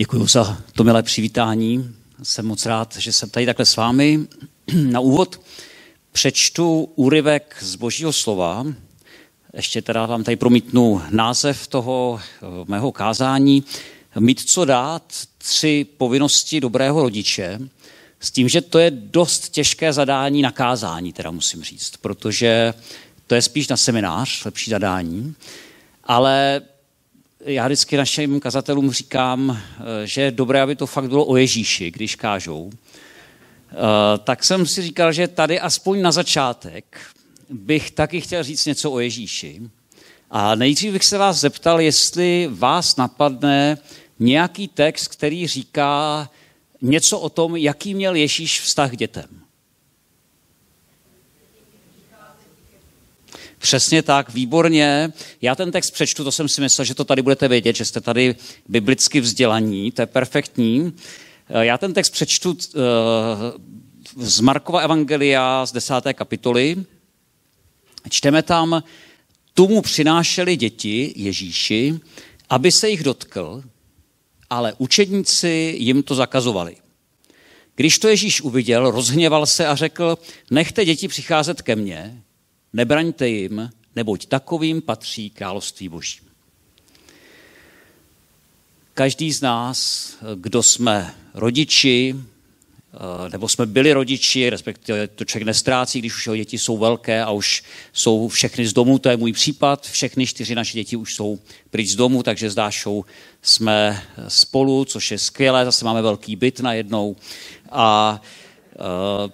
Děkuji za to milé přivítání. Jsem moc rád, že jsem tady takhle s vámi. Na úvod přečtu úryvek z Božího slova. Ještě teda vám tady promítnu název toho eh, mého kázání. Mít co dát, tři povinnosti dobrého rodiče. S tím, že to je dost těžké zadání na kázání, teda musím říct, protože to je spíš na seminář, lepší zadání. Ale já vždycky našim kazatelům říkám, eh, že je dobré, aby to fakt bylo o Ježíši, když kážou. Eh, tak jsem si říkal, že tady aspoň na začátek bych taky chtěl říct něco o Ježíši. A nejdřív bych se vás zeptal, jestli vás napadne nějaký text, který říká něco o tom, jaký měl Ježíš vztah k dětem. Přesně tak, výborně. Já ten text přečtu, to jsem si myslel, že to tady budete vědět, že jste tady biblicky vzdělaní, to je perfektní. Eh, já ten text přečtu eh, z Markova Evangelia z desáté kapitoly. Čteme tam, tomu přinášeli děti Ježíši, aby se jich dotkl, ale učedníci jim to zakazovali. Když to Ježíš uviděl, rozhněval se a řekl, nechte děti přicházet ke mně, Nebraňte jim, neboť takovým patří království boží. Každý z nás, kdo jsme rodiči, eh, nebo jsme byli rodiči, respektive to člověk nestrácí, když už jeho děti jsou velké a už jsou všechny z domu, to je můj případ, všechny čtyři naše děti už jsou pryč z domu, takže s Dášou jsme spolu, což je skvělé, zase máme velký byt najednou. A uh,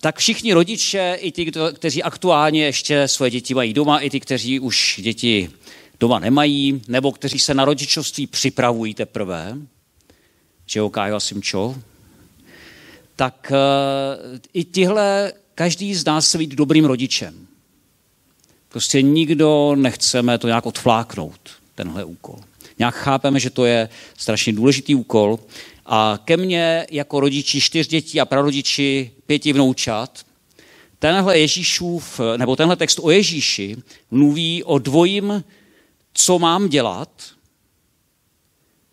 tak všichni rodiče, i ti, kteří aktuálně ještě svoje děti mají doma, i ti, kteří už děti doma nemají, nebo kteří se na rodičovství připravují teprve, že jo, Kájo a Simčo, tak uh, i tihle, každý z nás chce být dobrým rodičem. Prostě nikdo nechceme to nějak odfláknout, tenhle úkol. Nějak chápeme, že to je strašně důležitý úkol a ke mně jako rodiči čtyř dětí a prarodiči pěti vnoučat, tenhle Ježíšův, nebo tenhle text o Ježíši mluví o dvojím, co mám dělat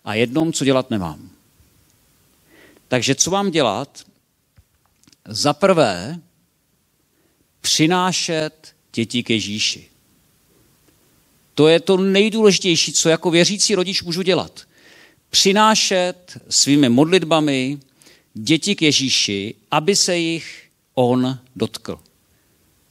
a jednom, co dělat nemám. Takže co mám dělat? Za prvé, přinášet děti k Ježíši. To je to nejdůležitější, co jako věřící rodič můžu dělat přinášet svými modlitbami děti k Ježíši, aby se jich on dotkl.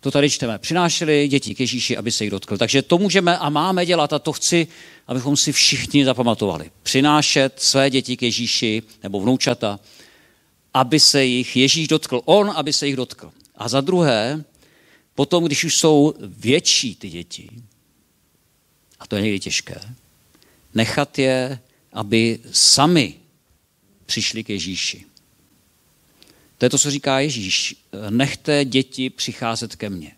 To tady čteme. Přinášeli děti k Ježíši, aby se jich dotkl. Takže to můžeme a máme dělat a to chci, abychom si všichni zapamatovali. Přinášet své děti k Ježíši nebo vnoučata, aby se jich Ježíš dotkl. On, aby se jich dotkl. A za druhé, potom, když už jsou větší ty děti, a to je někdy těžké, nechat je aby sami přišli k Ježíši. To je to, co říká Ježíš. Nechte děti přicházet ke mně.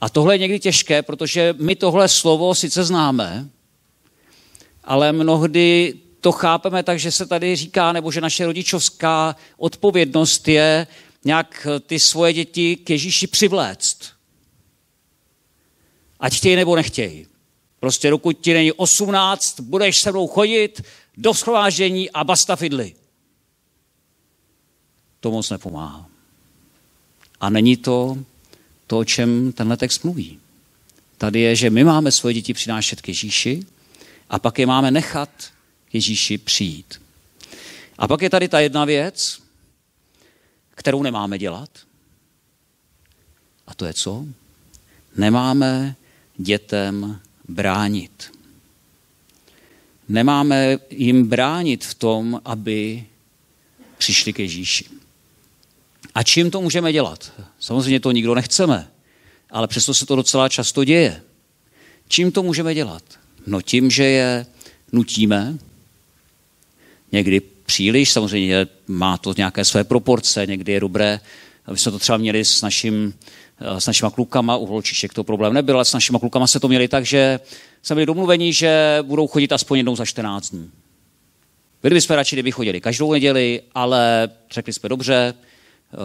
A tohle je někdy těžké, protože my tohle slovo sice známe, ale mnohdy to chápeme tak, že se tady říká, nebo že naše rodičovská odpovědnost je nějak ty svoje děti k Ježíši přivléct. Ať chtějí nebo nechtějí. Prostě dokud ti není 18, budeš se mnou chodit do schromáždění a basta fidly. To moc nepomáhá. A není to to, o čem tenhle text mluví. Tady je, že my máme svoje děti přinášet k Ježíši a pak je máme nechat k Ježíši přijít. A pak je tady ta jedna věc, kterou nemáme dělat. A to je co? Nemáme dětem bránit. Nemáme jim bránit v tom, aby přišli k Ježíši. A čím to můžeme dělat? Samozřejmě to nikdo nechceme, ale přesto se to docela často děje. Čím to můžeme dělat? No tím, že je nutíme, někdy příliš, samozřejmě má to nějaké své proporce, někdy je dobré, aby jsme to třeba měli s naším s našima klukama, u holčiček to problém nebyl, ale s našima klukama se to měli tak, že jsme byli domluveni, že budou chodit aspoň jednou za 14 dní. Byli bychom radši, kdyby chodili každou neděli, ale řekli jsme dobře, eh,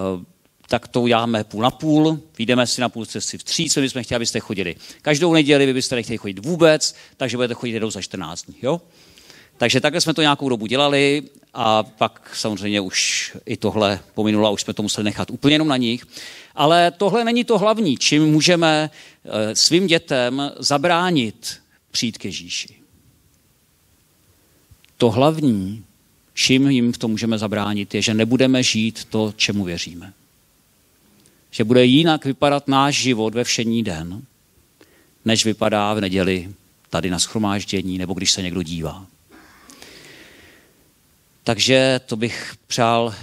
tak to uděláme půl na půl, vyjdeme si na půl cesty vstříc, my bychom chtěli, abyste chodili každou neděli, vy byste nechtěli chodit vůbec, takže budete chodit jednou za 14 dní. Jo? Takže takhle jsme to nějakou dobu dělali a pak samozřejmě už i tohle pominulo a už jsme to museli nechat úplně jenom na nich. Ale tohle není to hlavní, čím můžeme eh, svým dětem zabránit přijít k Ježíši. To hlavní, čím jim v tom můžeme zabránit, je, že nebudeme žít to, čemu věříme. Že bude jinak vypadat náš život ve všední den, než vypadá v neděli tady na schromáždění nebo když se někdo dívá. Takže to bych přál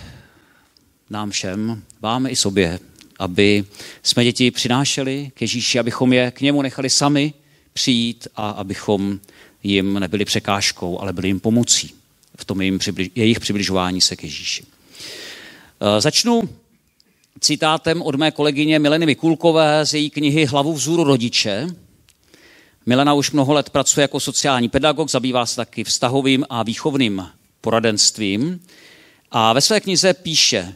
nám všem, vám i sobě, aby jsme děti přinášeli k Ježíši, abychom je k němu nechali sami přijít a abychom jim nebyli překážkou, ale byli jim pomocí v tom jejich, přibliž, jejich přibližování se k Ježíši. E, začnu citátem od mé kolegyně Mileny Mikulkové z její knihy Hlavu vzůru rodiče. Milena už mnoho let pracuje jako sociální pedagog, zabývá se taky vztahovým a výchovným poradenstvím a ve své knize píše,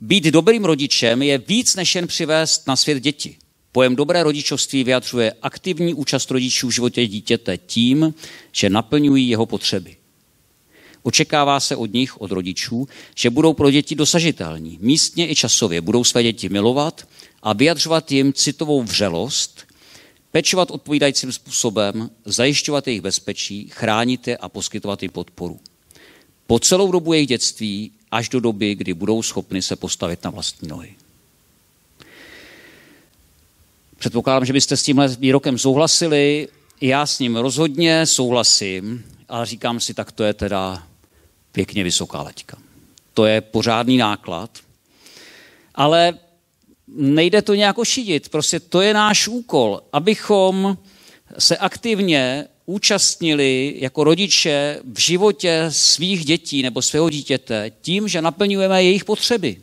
být dobrým rodičem je víc než jen přivést na svět děti. Pojem dobré rodičovství vyjadřuje aktivní účast rodičů v životě dítěte tím, že naplňují jeho potřeby. Očekává se od nich, od rodičů, že budou pro děti dosažitelní, místně i časově, budou své děti milovat a vyjadřovat jim citovou vřelost, pečovat odpovídajícím způsobem, zajišťovat jejich bezpečí, chránit je a poskytovat jim podporu. Po celou dobu jejich dětství až do doby, kdy budou schopni se postavit na vlastní nohy. Předpokládám, že byste s tímhle výrokem souhlasili. Já s ním rozhodně souhlasím, ale říkám si, tak to je teda pěkně vysoká laťka. To je pořádný náklad. Ale nejde to nějak ošidit. Prostě to je náš úkol, abychom se aktivně účastnili jako rodiče v životě svých dětí nebo svého dítěte tím, že naplňujeme jejich potřeby.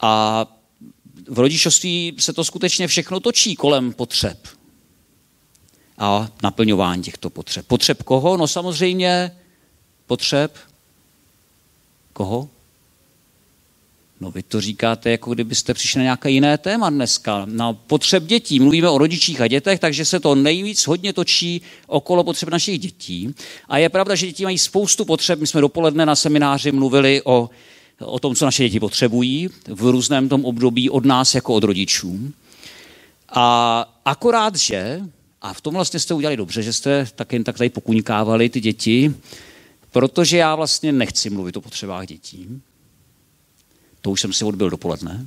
A v rodičovství se to skutečně všechno točí kolem potřeb a naplňování těchto potřeb. Potřeb koho? No samozřejmě potřeb koho? No vy to říkáte, jako kdybyste přišli na nějaké jiné téma dneska. Na potřeb dětí. Mluvíme o rodičích a dětech, takže se to nejvíc hodně točí okolo potřeb našich dětí. A je pravda, že děti mají spoustu potřeb. My jsme dopoledne na semináři mluvili o, o tom, co naše děti potřebují v různém tom období od nás jako od rodičů. A akorát, že, a v tom vlastně jste udělali dobře, že jste tak jen tak tady pokuňkávali ty děti, protože já vlastně nechci mluvit o potřebách dětí to už jsem si odbil dopoledne,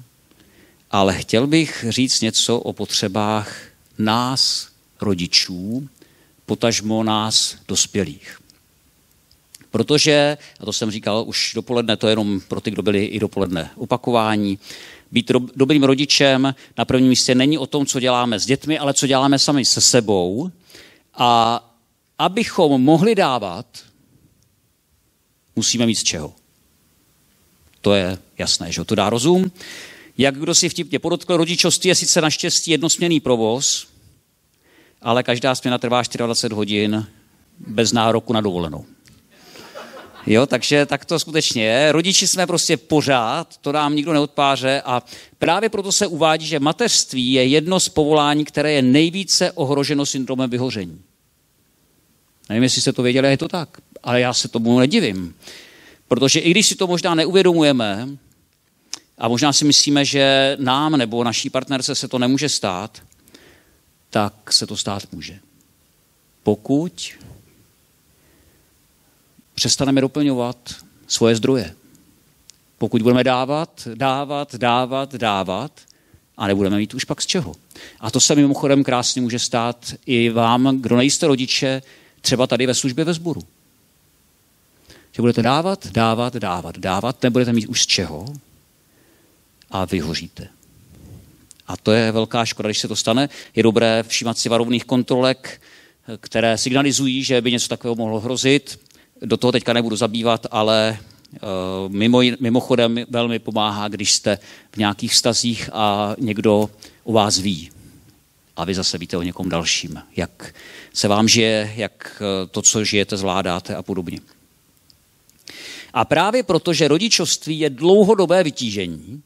ale chtěl bych říct něco o potřebách nás, rodičů, potažmo nás, dospělých. Protože, a to jsem říkal už dopoledne, to je jenom pro ty, kdo byli i dopoledne opakování, být dobrým rodičem na prvním místě není o tom, co děláme s dětmi, ale co děláme sami se sebou. A abychom mohli dávat, musíme mít z čeho. To je jasné, že to dá rozum. Jak kdo si vtipně podotkl, rodičovství je sice naštěstí jednosměný provoz, ale každá směna trvá 24 hodin bez nároku na dovolenou. Jo, takže tak to skutečně je. Rodiči jsme prostě pořád, to nám nikdo neodpáře a právě proto se uvádí, že mateřství je jedno z povolání, které je nejvíce ohroženo syndromem vyhoření. Nevím, jestli jste to věděli, je to tak, ale já se tomu nedivím. Protože i když si to možná neuvědomujeme, a možná si myslíme, že nám nebo naší partnerce se to nemůže stát, tak se to stát může. Pokud přestaneme doplňovat svoje zdroje. Pokud budeme dávat, dávat, dávat, dávat a nebudeme mít už pak z čeho. A to se mimochodem krásně může stát i vám, kdo nejste rodiče, třeba tady ve službě ve sboru. Že budete dávat, dávat, dávat, dávat, nebudete mít už z čeho a vyhoříte. A to je velká škoda, když se to stane. Je dobré všímat si varovných kontrolek, které signalizují, že by něco takového mohlo hrozit. Do toho teďka nebudu zabývat, ale eh, mimo, mimochodem velmi pomáhá, když jste v nějakých vztazích a někdo o vás ví. A vy zase víte o někom dalším, jak se vám žije, jak eh, to, co žijete, zvládáte a podobně. A právě proto, že rodičovství je dlouhodobé vytížení,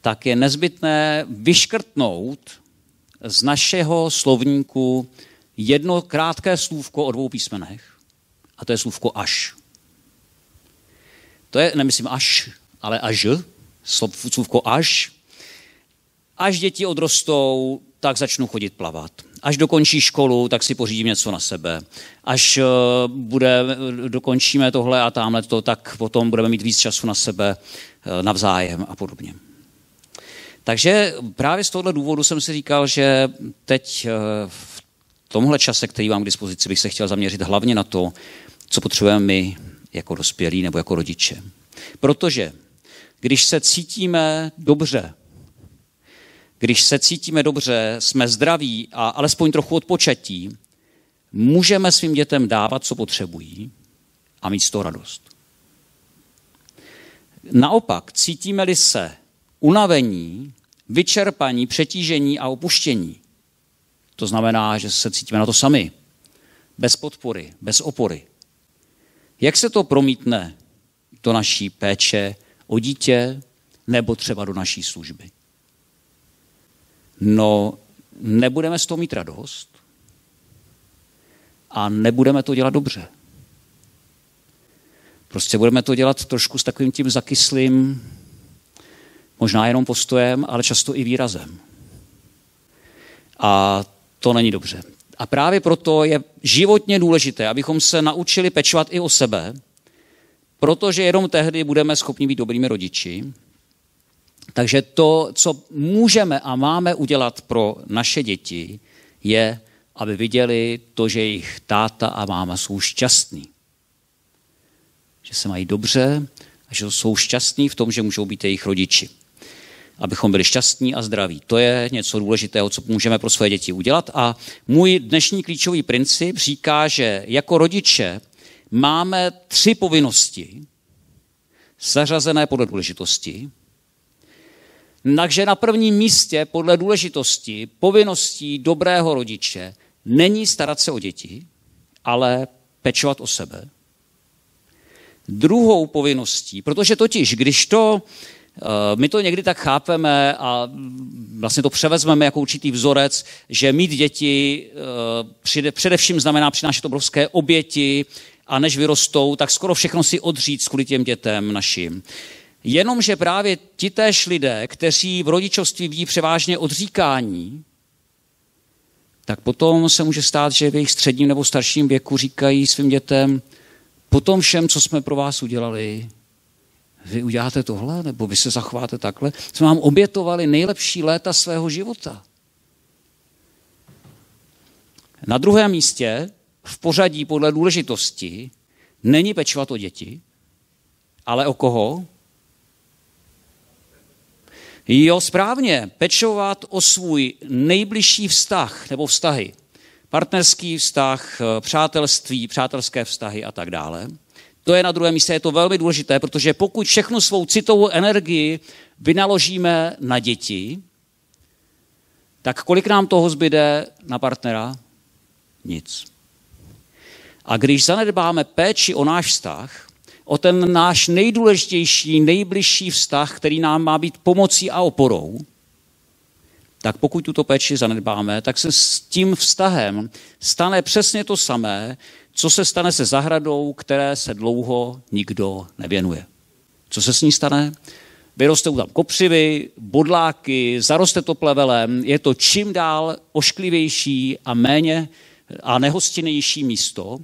tak je nezbytné vyškrtnout z našeho slovníku jedno krátké slůvko o dvou písmenech a to je slůvko až. To je, nemyslím až, ale až, slůvko až. Až děti odrostou, tak začnu chodit plavat. Až dokončí školu, tak si pořídím něco na sebe. Až eh, bude, dokončíme tohle a tamhle to, tak potom budeme mít víc času na sebe eh, navzájem a podobně. Takže právě z tohohle důvodu jsem si říkal, že teď eh, v tomhle čase, který mám k dispozici, bych se chtěl zaměřit hlavně na to, co potřebujeme my jako dospělí nebo jako rodiče. Protože když se cítíme dobře, když se cítíme dobře, jsme zdraví a alespoň trochu odpočatí, můžeme svým dětem dávat, co potřebují a mít z toho radost. Naopak, cítíme-li se unavení, vyčerpaní, přetížení a opuštění, to znamená, že se cítíme na to sami, bez podpory, bez opory. Jak se to promítne do naší péče o dítě nebo třeba do naší služby? No, nebudeme z toho mít radost a nebudeme to dělat dobře. Prostě budeme to dělat trošku s takovým tím zakyslým, možná jenom postojem, ale často i výrazem. A to není dobře. A právě proto je životně důležité, abychom se naučili pečovat i o sebe, protože jenom tehdy budeme schopni být dobrými rodiči. Takže to, co můžeme a máme udělat pro naše děti, je, aby viděli to, že jejich táta a máma jsou šťastní. Že se mají dobře a že jsou šťastní v tom, že můžou být jejich rodiči abychom byli šťastní a zdraví. To je něco důležitého, co můžeme pro své děti udělat. A můj dnešní klíčový princip říká, že jako rodiče máme tři povinnosti, zařazené podle důležitosti. Takže na prvním místě podle důležitosti povinností dobrého rodiče není starat se o děti, ale pečovat o sebe. Druhou povinností, protože totiž, když to Eh, my to někdy tak chápeme a vlastně to převezmeme jako určitý vzorec, že mít děti eh, především znamená přinášet obrovské oběti a než vyrostou, tak skoro všechno si odříct kvůli těm dětem našim. Jenomže právě ti též lidé, kteří v rodičovství vidí převážně odříkání, tak potom se může stát, že v jejich středním nebo starším věku říkají svým dětem, po tom všem, co jsme pro vás udělali, vy uděláte tohle, nebo vy se zachováte takhle. Jsme vám obětovali nejlepší léta svého života. Na druhém místě, v pořadí podle důležitosti, není pečovat o děti, ale o koho? Jo, správně, pečovat o svůj nejbližší vztah nebo vztahy. Partnerský vztah, přátelství, přátelské vztahy a tak dále. To je na druhém místě, je to velmi důležité, protože pokud všechnu svou citovou energii vynaložíme na děti, tak kolik nám toho zbyde na partnera? Nic. A když zanedbáme péči o náš vztah, o ten náš nejdůležitější, nejbližší vztah, který nám má být pomocí a oporou, tak pokud tuto péči zanedbáme, tak se s tím vztahem stane přesně to samé, co se stane se zahradou, které se dlouho nikdo nevěnuje. Co se s ní stane? Vyrostou tam kopřivy, bodláky, zaroste to plevelem, je to čím dál ošklivější a méně a nehostinnější místo.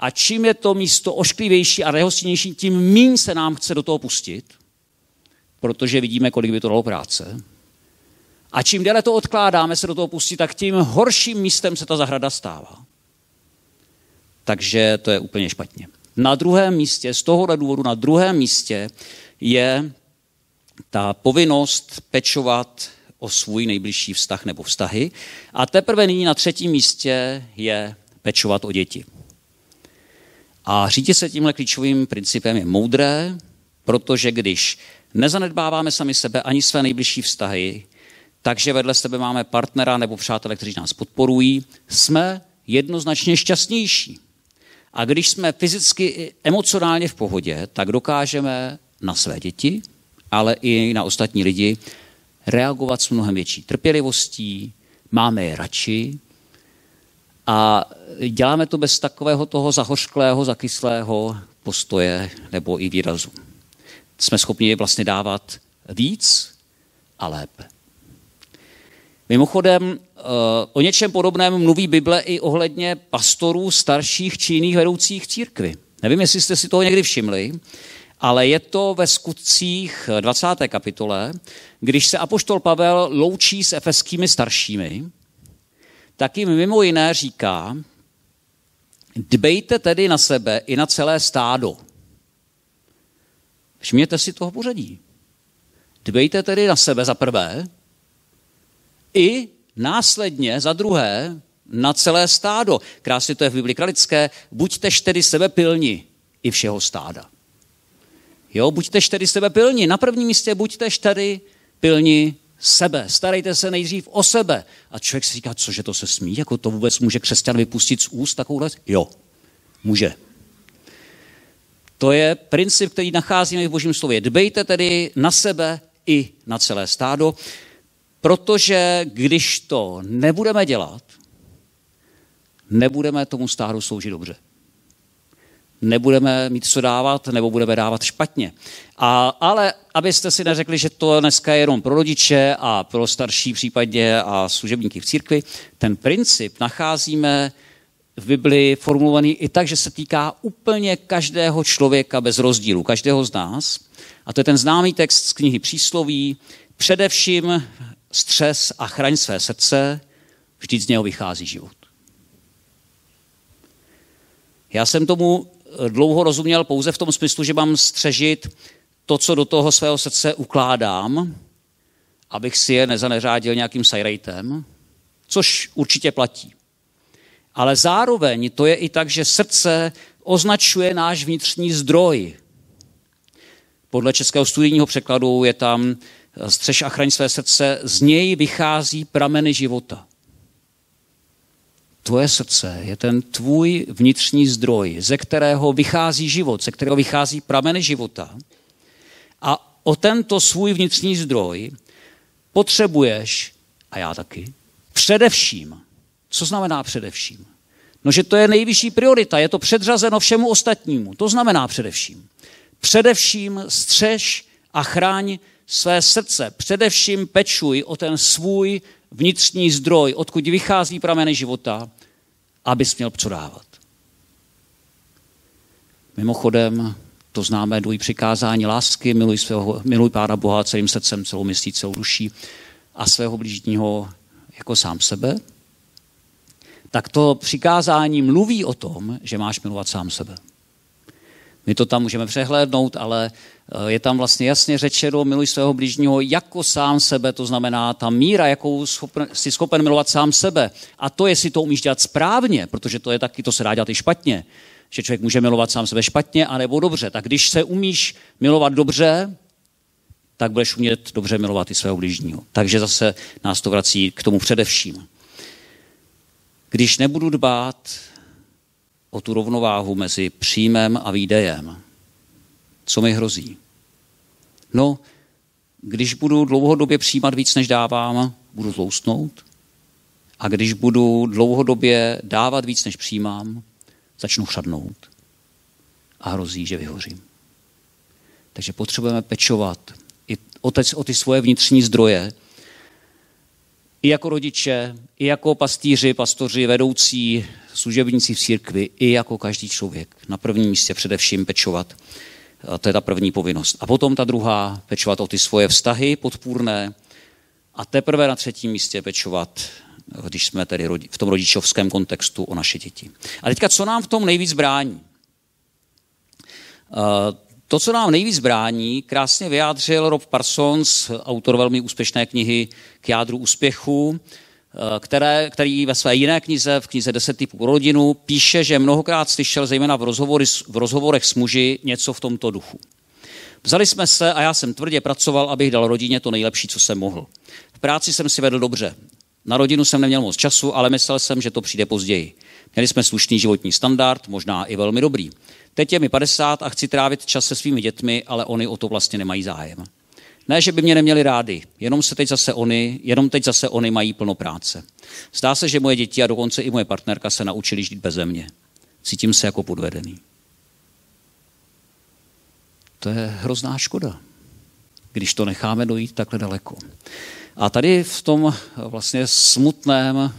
A čím je to místo ošklivější a nehostinnější, tím méně se nám chce do toho pustit, protože vidíme, kolik by to dalo práce. A čím déle to odkládáme se do toho pustit, tak tím horším místem se ta zahrada stává. Takže to je úplně špatně. Na druhém místě, z tohohle důvodu, na druhém místě je ta povinnost pečovat o svůj nejbližší vztah nebo vztahy. A teprve nyní na třetím místě je pečovat o děti. A řídit se tímhle klíčovým principem je moudré, protože když nezanedbáváme sami sebe ani své nejbližší vztahy, takže vedle sebe máme partnera nebo přátele, kteří nás podporují, jsme jednoznačně šťastnější. A když jsme fyzicky i emocionálně v pohodě, tak dokážeme na své děti, ale i na ostatní lidi reagovat s mnohem větší trpělivostí, máme je radši A děláme to bez takového toho zahořklého, zakyslého postoje nebo i výrazu. Jsme schopni vlastně dávat víc a lépe. Mimochodem, eh, o něčem podobném mluví Bible i ohledně pastorů starších či jiných vedoucích církvy. Nevím, jestli jste si toho někdy všimli, ale je to ve skutcích 20. kapitole, když se apoštol Pavel loučí s efeskými staršími, tak jim mimo jiné říká, dbejte tedy na sebe i na celé stádo. Všimněte si toho pořadí. Dbejte tedy na sebe za prvé i následně za druhé na celé stádo. Krásně to je v Bibli kralické. Buďte tedy sebe pilni i všeho stáda. Jo, buďte tedy sebe pilni. Na prvním místě buďte tedy pilni sebe. Starejte se nejdřív o sebe. A člověk si říká, cože to se smí? Jako to vůbec může křesťan vypustit z úst takovouhle? Jo, může. To je princip, který nacházíme v Božím slově. Dbejte tedy na sebe i na celé stádo, protože když to nebudeme dělat, nebudeme tomu stádu sloužit dobře nebudeme mít co dávat, nebo budeme dávat špatně. A, ale abyste si neřekli, že to dneska je jenom pro rodiče a pro starší případně a služebníky v církvi, ten princip nacházíme v Biblii formulovaný i tak, že se týká úplně každého člověka bez rozdílu, každého z nás. A to je ten známý text z knihy Přísloví. Především střes a chraň své srdce, vždyť z něho vychází život. Já jsem tomu dlouho rozuměl pouze v tom smyslu, že mám střežit to, co do toho svého srdce ukládám, abych si je nezaneřádil nějakým sajrejtem, což určitě platí. Ale zároveň to je i tak, že srdce označuje náš vnitřní zdroj. Podle českého studijního překladu je tam střeš a chraň své srdce, z něj vychází prameny života tvoje srdce je ten tvůj vnitřní zdroj, ze kterého vychází život, ze kterého vychází prameny života. A o tento svůj vnitřní zdroj potřebuješ, a já taky, především. Co znamená především? No, že to je nejvyšší priorita, je to předřazeno všemu ostatnímu. To znamená především. Především střež a chráň své srdce. Především pečuj o ten svůj vnitřní zdroj, odkud vychází prameny života, abys měl co dávat. Mimochodem, to známe dvojí přikázání lásky, miluj, svého, miluj Pána Boha celým srdcem, celou myslí, celou duší a svého blížního jako sám sebe, tak to přikázání mluví o tom, že máš milovat sám sebe. My to tam můžeme přehlédnout, ale eh, je tam vlastně jasně řečeno, miluj svého blížního jako sám sebe, to znamená ta míra, jakou jsi schopen milovat sám sebe. A to, jestli to umíš dělat správně, protože to je taky, to se dá dělat i špatně, že člověk může milovat sám sebe špatně, anebo dobře. Tak když se umíš milovat dobře, tak budeš umět dobře milovat i svého blížního. Takže zase nás to vrací k tomu především. Když nebudu dbát o tu rovnováhu mezi příjmem a výdejem. Co mi hrozí? No, když budu dlouhodobě přijímat víc, než dávám, budu tloustnout. A když budu dlouhodobě dávat víc, než přijímám, začnu chřadnout. A hrozí, že vyhořím. Takže potřebujeme pečovat i o ty svoje vnitřní zdroje, i jako rodiče, i jako pastýři, pastoři, vedoucí, služebníci v církvi, i jako každý člověk. Na prvním místě především pečovat. To je ta první povinnost. A potom ta druhá, pečovat o ty svoje vztahy podpůrné. A teprve na třetím místě pečovat, když jsme tedy v tom rodičovském kontextu o naše děti. A teďka, co nám v tom nejvíc brání? To, co nám nejvíc brání, krásně vyjádřil Rob Parsons, autor velmi úspěšné knihy K jádru úspěchu, eh, které, který ve své jiné knize, v knize Deset typů pro rodinu, píše, že mnohokrát slyšel, zejména v, rozhovory, v rozhovorech s muži, něco v tomto duchu. Vzali jsme se a já jsem tvrdě pracoval, abych dal rodině to nejlepší, co jsem mohl. V práci jsem si vedl dobře. Na rodinu jsem neměl moc času, ale myslel jsem, že to přijde později. Měli jsme slušný životní standard, možná i velmi dobrý. Teď je mi 50 a chci trávit čas se svými dětmi, ale oni o to vlastně nemají zájem. Ne, že by mě neměli rádi, jenom se teď zase oni, jenom teď zase oni mají plno práce. Zdá se, že moje děti a dokonce i moje partnerka se naučili žít bez mě. Cítím se jako podvedený. To je hrozná škoda, když to necháme dojít takhle daleko. A tady v tom vlastně smutném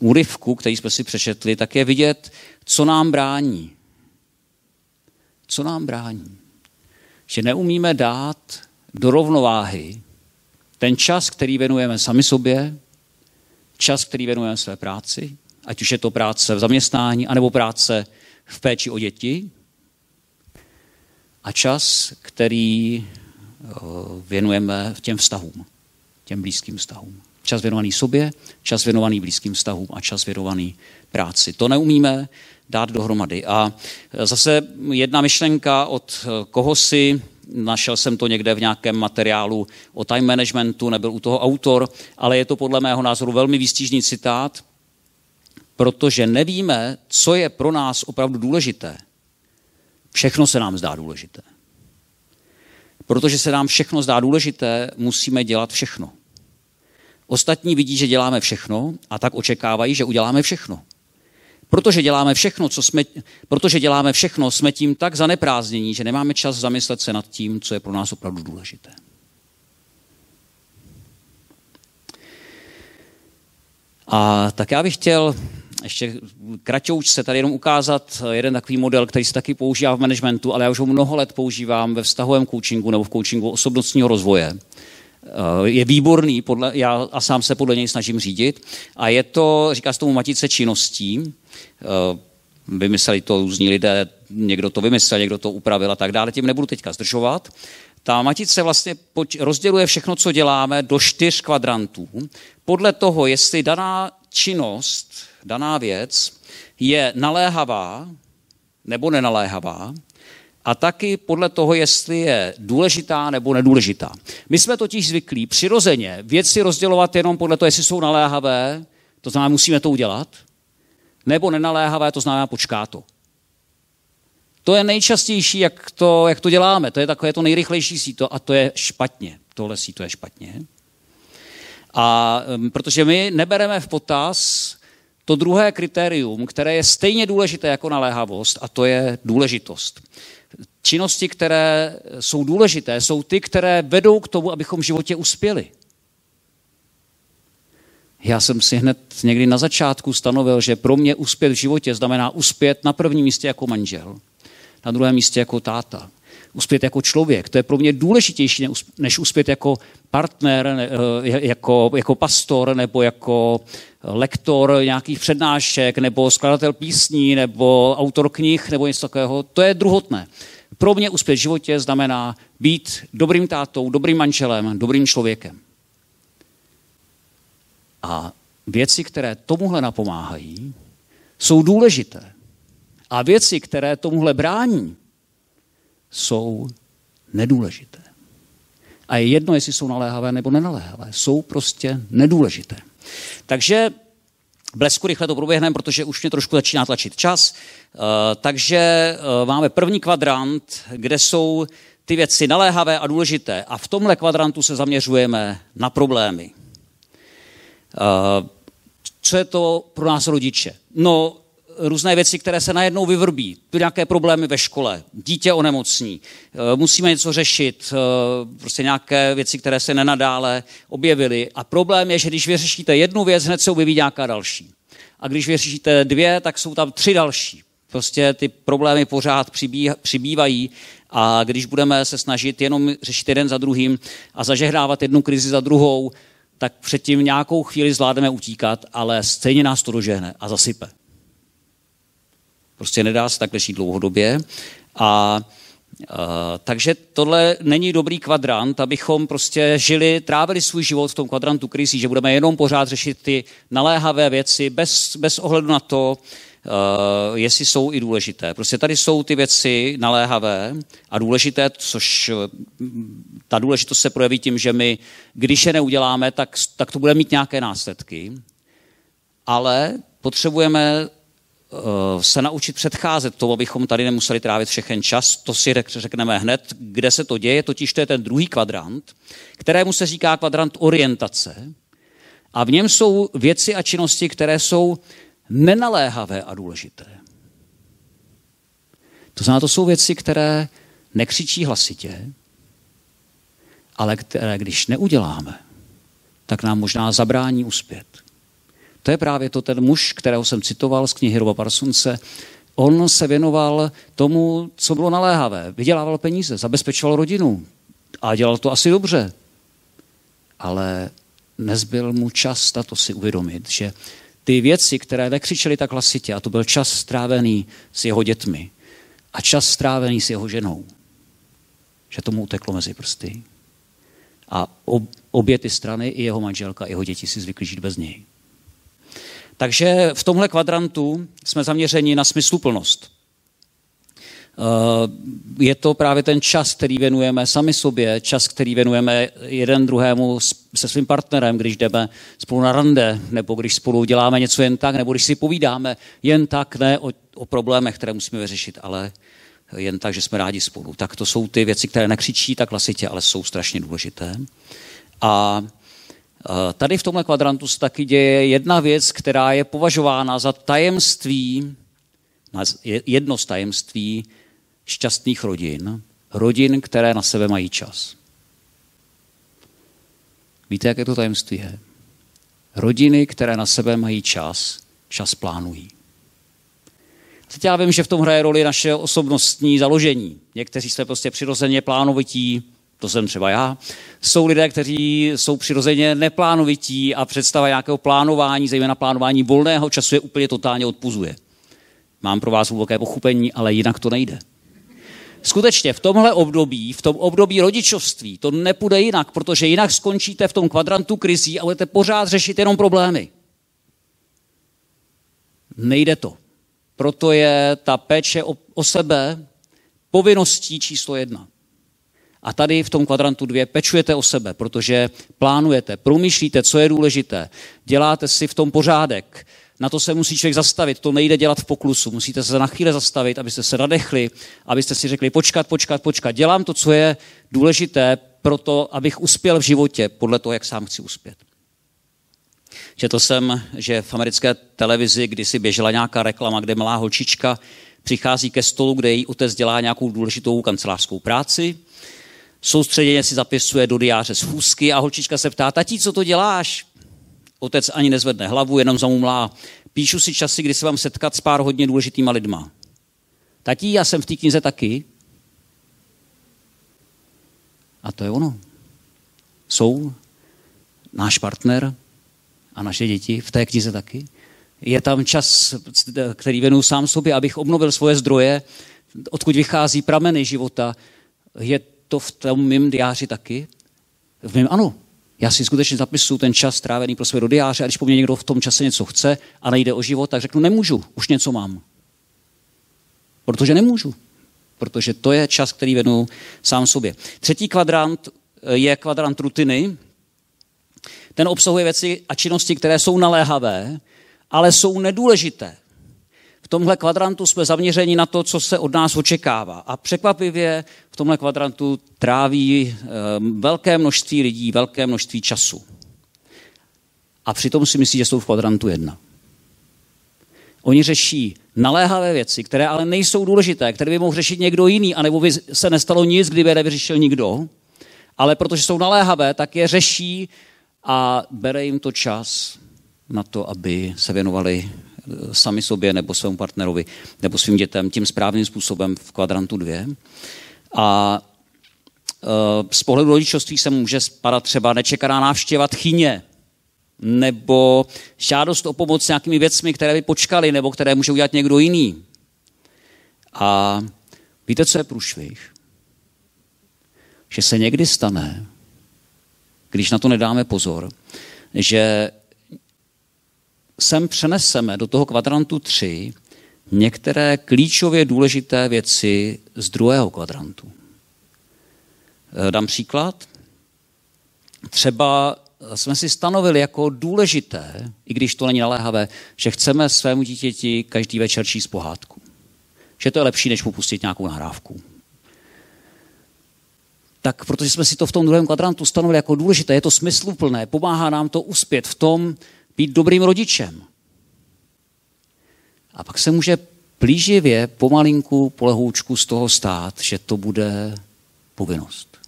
úryvku, který jsme si přečetli, tak je vidět, co nám brání. Co nám brání? Že neumíme dát do rovnováhy ten čas, který věnujeme sami sobě, čas, který věnujeme své práci, ať už je to práce v zaměstnání, anebo práce v péči o děti, a čas, který eh, věnujeme těm vztahům, těm blízkým vztahům. Čas věnovaný sobě, čas věnovaný blízkým vztahům a čas věnovaný práci. To neumíme dát dohromady. A zase jedna myšlenka od eh, koho si, našel jsem to někde v nějakém materiálu o time managementu, nebyl u toho autor, ale je to podle mého názoru velmi výstižný citát, protože nevíme, co je pro nás opravdu důležité. Všechno se nám zdá důležité. Protože se nám všechno zdá důležité, musíme dělat všechno. Ostatní vidí, že děláme všechno a tak očekávají, že uděláme všechno. Protože děláme všechno, co jsme, protože děláme všechno, jsme tím tak zaneprázdnění, že nemáme čas zamyslet se nad tím, co je pro nás opravdu důležité. A tak já bych chtěl ještě kraťouč se tady jenom ukázat jeden takový model, který se taky používá v managementu, ale já už ho mnoho let používám ve vztahovém coachingu nebo v coachingu osobnostního rozvoje. Eh, je výborný, podle, já a sám se podle něj snažím řídit. A je to, říká se tomu matice činností, eh, vymysleli to různí lidé, někdo to vymyslel, někdo to upravil a tak dále, tím nebudu teďka zdržovat. Ta matice vlastně rozděluje všechno, co děláme, do čtyř kvadrantů. Podle toho, jestli daná činnost, daná věc je naléhavá nebo nenaléhavá, a taky podle toho, jestli je důležitá nebo nedůležitá. My jsme totiž zvyklí přirozeně věci rozdělovat jenom podle toho, jestli jsou naléhavé, to znamená, musíme to udělat, nebo nenaléhavé, to znamená, počká to. To je nejčastější, jak to, jak to děláme. To je takové to nejrychlejší síto a to je špatně. Tohle síto je špatně. A protože my nebereme v potaz to druhé kritérium, které je stejně důležité jako naléhavost, a to je důležitost. Činnosti, které jsou důležité, jsou ty, které vedou k tomu, abychom v životě uspěli. Já jsem si hned někdy na začátku stanovil, že pro mě uspět v životě znamená uspět na prvním místě jako manžel, na druhém místě jako táta, uspět jako člověk. To je pro mě důležitější, než uspět jako partner, eh, jako, jako pastor nebo jako lektor nějakých přednášek nebo skladatel písní nebo autor knih nebo něco takového. To je druhotné. Pro mě uspět v životě znamená být dobrým tátou, dobrým manželem, dobrým člověkem. A věci, které tomuhle napomáhají, jsou důležité. A věci, které tomuhle brání, jsou nedůležité. A je jedno, jestli jsou naléhavé nebo nenaléhavé. Jsou prostě nedůležité. Takže blesku rychle to proběhneme, protože už mě trošku začíná tlačit čas. Uh, takže uh, máme první kvadrant, kde jsou ty věci naléhavé a důležité. A v tomhle kvadrantu se zaměřujeme na problémy. Uh, co je to pro nás rodiče? No, různé věci, které se najednou vyvrbí, nějaké problémy ve škole, dítě onemocní, eh, musíme něco řešit, eh, prostě nějaké věci, které se nenadále objevily. A problém je, že když vyřešíte jednu věc, hned se objeví nějaká další. A když vyřešíte dvě, tak jsou tam tři další. Prostě ty problémy pořád přibývají a když budeme se snažit jenom řešit jeden za druhým a zažehrávat jednu krizi za druhou, tak předtím nějakou chvíli zvládneme utíkat, ale stejně nás to dožehne a zasype. Prostě nedá se takhle žít dlouhodobě. A Uh, takže tohle není dobrý kvadrant, abychom prostě žili, trávili svůj život v tom kvadrantu krizí, že budeme jenom pořád řešit ty naléhavé věci bez, bez ohledu na to, uh, jestli jsou i důležité. Prostě tady jsou ty věci naléhavé a důležité, což ta důležitost se projeví tím, že my, když je neuděláme, tak, tak to bude mít nějaké následky, ale potřebujeme se naučit předcházet tomu, abychom tady nemuseli trávit všechen čas. To si řekneme hned, kde se to děje, totiž to je ten druhý kvadrant, kterému se říká kvadrant orientace. A v něm jsou věci a činnosti, které jsou nenaléhavé a důležité. To znamená, to jsou věci, které nekřičí hlasitě, ale které, když neuděláme, tak nám možná zabrání uspět. To je právě to ten muž, kterého jsem citoval z knihy Roba Parsunce. On se věnoval tomu, co bylo naléhavé. Vydělával peníze, zabezpečoval rodinu a dělal to asi dobře. Ale nezbyl mu čas na to si uvědomit, že ty věci, které nekřičely tak hlasitě, a to byl čas strávený s jeho dětmi a čas strávený s jeho ženou, že tomu uteklo mezi prsty. A obě ty strany, i jeho manželka, i jeho děti si zvykli žít bez něj. Takže v tomhle kvadrantu jsme zaměřeni na smysluplnost. Eh, je to právě ten čas, který věnujeme sami sobě, čas, který věnujeme jeden druhému se svým partnerem, když jdeme spolu na rande, nebo když spolu děláme něco jen tak, nebo když si povídáme jen tak, ne o, o problémech, které musíme vyřešit, ale jen tak, že jsme rádi spolu. Tak to jsou ty věci, které nekřičí tak hlasitě, ale jsou strašně důležité. A tady v tomhle kvadrantu se taky děje jedna věc, která je považována za tajemství, jedno z tajemství šťastných rodin, rodin, které na sebe mají čas. Víte, jaké to tajemství je? Rodiny, které na sebe mají čas, čas plánují. Teď já vím, že v tom hraje roli naše osobnostní založení. Někteří jsme prostě přirozeně plánovití, to jsem třeba já. Jsou lidé, kteří jsou přirozeně neplánovití a představa nějakého plánování, zejména plánování volného času je úplně totálně odpuzuje. Mám pro vás hluboké pochopení, ale jinak to nejde. Skutečně v tomhle období, v tom období rodičovství, to nepůjde jinak, protože jinak skončíte v tom kvadrantu krizí a budete pořád řešit jenom problémy. Nejde to. Proto je ta péče o, o sebe povinností číslo jedna. A tady v tom kvadrantu dvě pečujete o sebe, protože plánujete, promýšlíte, co je důležité, děláte si v tom pořádek. Na to se musí člověk zastavit, to nejde dělat v poklusu. Musíte se na chvíli zastavit, abyste se nadechli, abyste si řekli počkat, počkat, počkat. Dělám to, co je důležité pro to, abych uspěl v životě podle toho, jak sám chci uspět. Četl jsem, že v americké televizi kdysi běžela nějaká reklama, kde malá holčička přichází ke stolu, kde její otec dělá nějakou důležitou kancelářskou práci, soustředěně si zapisuje do diáře schůzky a holčička se ptá, tatí, co to děláš? Otec ani nezvedne hlavu, jenom zamumlá, píšu si časy, kdy se vám setkat s pár hodně důležitýma lidma. Tatí, já jsem v té knize taky. A to je ono. Jsou náš partner, a naše děti v té knize taky. Je tam čas, který věnuju sám sobě, abych obnovil svoje zdroje, odkud vychází prameny života. Je to v tom mým diáři taky? V mém ano. Já si skutečně zapisuju ten čas strávený pro své do diáře a když po mně někdo v tom čase něco chce a nejde o život, tak řeknu, nemůžu, už něco mám. Protože nemůžu. Protože to je čas, který věnuju sám sobě. Třetí kvadrant je kvadrant rutiny, ten obsahuje věci a činnosti, které jsou naléhavé, ale jsou nedůležité. V tomhle kvadrantu jsme zaměřeni na to, co se od nás očekává. A překvapivě v tomhle kvadrantu tráví eh, velké množství lidí, velké množství času. A přitom si myslí, že jsou v kvadrantu jedna. Oni řeší naléhavé věci, které ale nejsou důležité, které by mohl řešit někdo jiný, anebo by se nestalo nic, kdyby je nevyřešil nikdo. Ale protože jsou naléhavé, tak je řeší a bere jim to čas na to, aby se věnovali sami sobě nebo svému partnerovi nebo svým dětem tím správným způsobem v kvadrantu dvě. A eh, z pohledu rodičovství se může spadat třeba nečekaná návštěva tchyně, nebo žádost o pomoc s nějakými věcmi, které by počkaly, nebo které může udělat někdo jiný. A víte, co je průšvih? Že se někdy stane, když na to nedáme pozor, že sem přeneseme do toho kvadrantu 3 některé klíčově důležité věci z druhého kvadrantu. Eh, dám příklad. Třeba jsme si stanovili jako důležité, i když to není naléhavé, že chceme svému dítěti každý večer číst pohádku. Že to je lepší, než mu pustit nějakou nahrávku. Tak protože jsme si to v tom druhém kvadrantu stanovili jako důležité, je to smysluplné, pomáhá nám to uspět v tom být dobrým rodičem. A pak se může plíživě, pomalinku, polehoučku z toho stát, že to bude povinnost.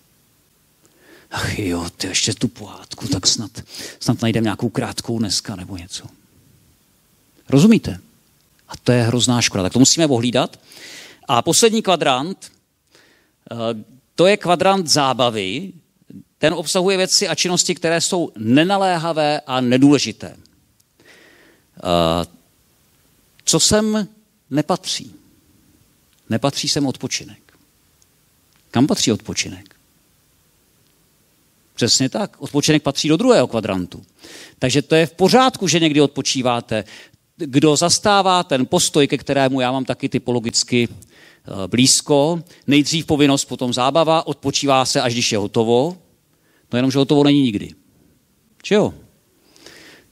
Ach jo, ty ještě tu pohádku, tak snad, snad najdeme nějakou krátkou dneska nebo něco. Rozumíte? A to je hrozná škoda. Tak to musíme ohlídat. A poslední kvadrant, eh, to je kvadrant zábavy. Ten obsahuje věci a činnosti, které jsou nenaléhavé a nedůležité. Eh, co sem nepatří? Nepatří sem odpočinek. Kam patří odpočinek? Přesně tak. Odpočinek patří do druhého kvadrantu. Takže to je v pořádku, že někdy odpočíváte. Kdo zastává ten postoj, ke kterému já mám taky typologicky eh, blízko, nejdřív povinnost, potom zábava, odpočívá se, až když je hotovo, no jenom, že hotovo není nikdy. Či jo?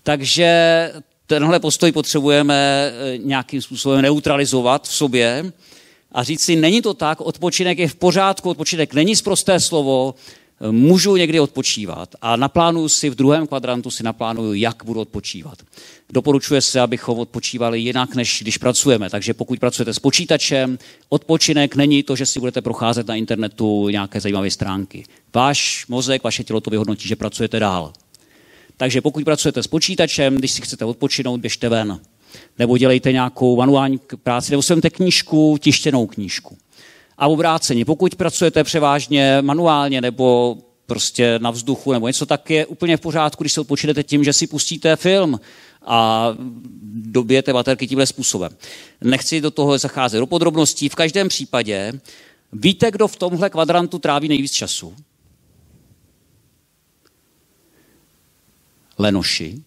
Takže tenhle postoj potřebujeme eh, nějakým způsobem neutralizovat v sobě a říct si, není to tak, odpočinek je v pořádku, odpočinek není zprosté slovo, můžu někdy odpočívat a naplánuju si v druhém kvadrantu si naplánuju, jak budu odpočívat. Doporučuje se, abychom odpočívali jinak, než když pracujeme. Takže pokud pracujete s počítačem, odpočinek není to, že si budete procházet na internetu nějaké zajímavé stránky. Váš mozek, vaše tělo to vyhodnotí, že pracujete dál. Takže pokud pracujete s počítačem, když si chcete odpočinout, běžte ven. Nebo dělejte nějakou manuální práci, nebo svemte knížku, tištěnou knížku. A obráceně, pokud pracujete převážně manuálně nebo prostě na vzduchu nebo něco, tak je úplně v pořádku, když se odpočinete tím, že si pustíte film a dobijete baterky tímhle způsobem. Nechci do toho zacházet do podrobností. V každém případě víte, kdo v tomhle kvadrantu tráví nejvíc času? Lenoši.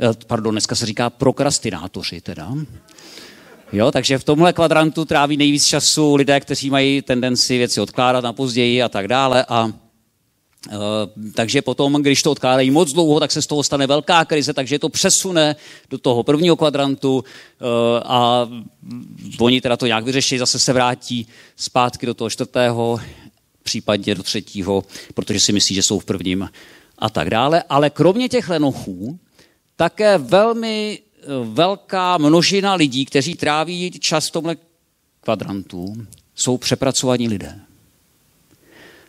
Eh, pardon, dneska se říká prokrastinátoři teda. Jo, takže v tomhle kvadrantu tráví nejvíc času lidé, kteří mají tendenci věci odkládat na později a tak dále. A Uh, takže potom, když to odkládají moc dlouho, tak se z toho stane velká krize, takže to přesune do toho prvního kvadrantu uh, a oni teda to nějak vyřeší, zase se vrátí zpátky do toho čtvrtého, případně do třetího, protože si myslí, že jsou v prvním a tak dále. Ale kromě těch lenochů také velmi velká množina lidí, kteří tráví čas v tomhle kvadrantu, jsou přepracovaní lidé.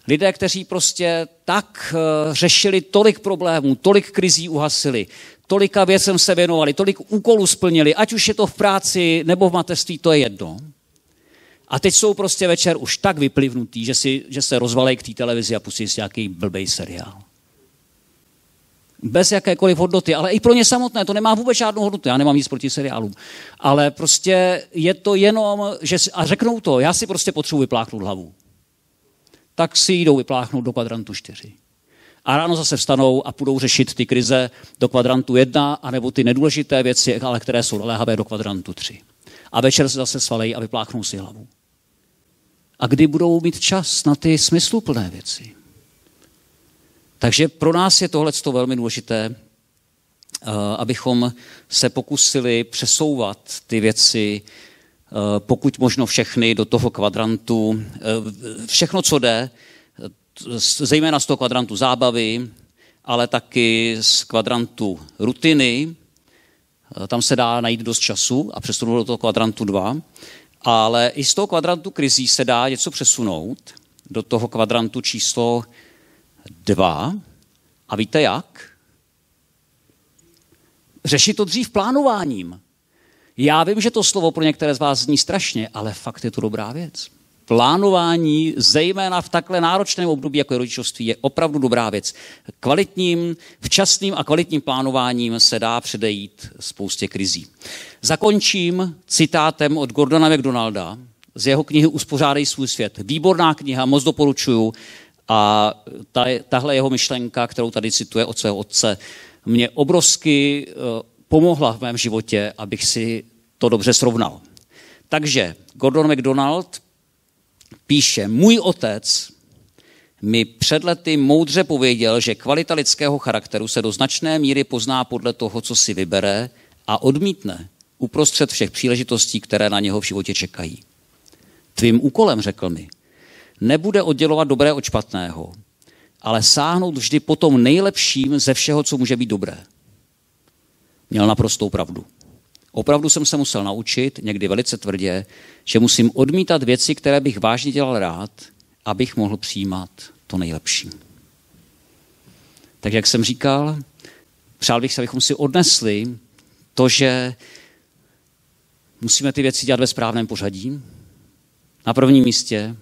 Lidé, kteří prostě tak eh, řešili tolik problémů, tolik krizí uhasili, tolika věcem se věnovali, tolik úkolů splnili, ať už je to v práci nebo v mateřství, to je jedno. A teď jsou prostě večer už tak vyplivnutý, že, si, že se rozvalej k té televizi a pustí si nějaký blbej seriál bez jakékoliv hodnoty, ale i pro ně samotné to nemá vůbec žádnou hodnotu. Já nemám nic proti seriálům. Ale prostě je to jenom, že si, a řeknou to, já si prostě potřebuji vypláchnout hlavu. Tak si jdou vypláchnout do kvadrantu 4. A ráno zase vstanou a půjdou řešit ty krize do kvadrantu 1, anebo ty nedůležité věci, ale které jsou naléhavé do kvadrantu 3. A večer se zase svalejí a vypláchnou si hlavu. A kdy budou mít čas na ty smysluplné věci? Takže pro nás je tohle velmi důležité, eh, abychom se pokusili přesouvat ty věci, eh, pokud možno všechny, do toho kvadrantu. Eh, všechno, co jde, zejména z toho kvadrantu zábavy, ale taky z kvadrantu rutiny. Tam se dá najít dost času a přesunout do toho kvadrantu 2. Ale i z toho kvadrantu krizí se dá něco přesunout do toho kvadrantu číslo dva. A víte jak? Řešit to dřív plánováním. Já vím, že to slovo pro některé z vás zní strašně, ale fakt je to dobrá věc. Plánování, zejména v takhle náročném období, jako je rodičovství, je opravdu dobrá věc. Kvalitním, včasným a kvalitním plánováním se dá předejít spoustě krizí. Zakončím citátem od Gordona McDonalda z jeho knihy Uspořádej svůj svět. Výborná kniha, moc doporučuju. A ta, tahle jeho myšlenka, kterou tady cituje od svého otce, mě obrovsky eh, pomohla v mém životě, abych si to dobře srovnal. Takže Gordon MacDonald píše, můj otec mi před lety moudře pověděl, že kvalita lidského charakteru se do značné míry pozná podle toho, co si vybere a odmítne uprostřed všech příležitostí, které na něho v životě čekají. Tvým úkolem, řekl mi, nebude oddělovat dobré od špatného, ale sáhnout vždy po tom nejlepším ze všeho, co může být dobré. Měl naprostou pravdu. Opravdu jsem se musel naučit, někdy velice tvrdě, že musím odmítat věci, které bych vážně dělal rád, abych mohl přijímat to nejlepší. Tak jak jsem říkal, přál bych se, abychom si odnesli to, že musíme ty věci dělat ve správném pořadí. Na prvním místě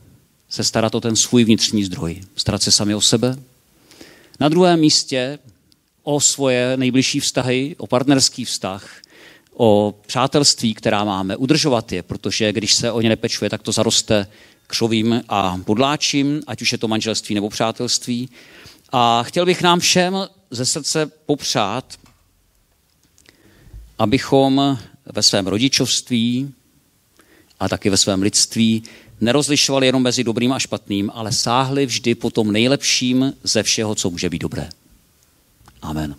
se starat o ten svůj vnitřní zdroj, starat se sami o sebe. Na druhém místě o svoje nejbližší vztahy, o partnerský vztah, o přátelství, která máme, udržovat je, protože když se o ně nepečuje, tak to zaroste křovím a budláčím, ať už je to manželství nebo přátelství. A chtěl bych nám všem ze srdce popřát, abychom ve svém rodičovství a taky ve svém lidství nerozlišovali jenom mezi dobrým a špatným, ale sáhli vždy po tom nejlepším ze všeho, co může být dobré. Amen.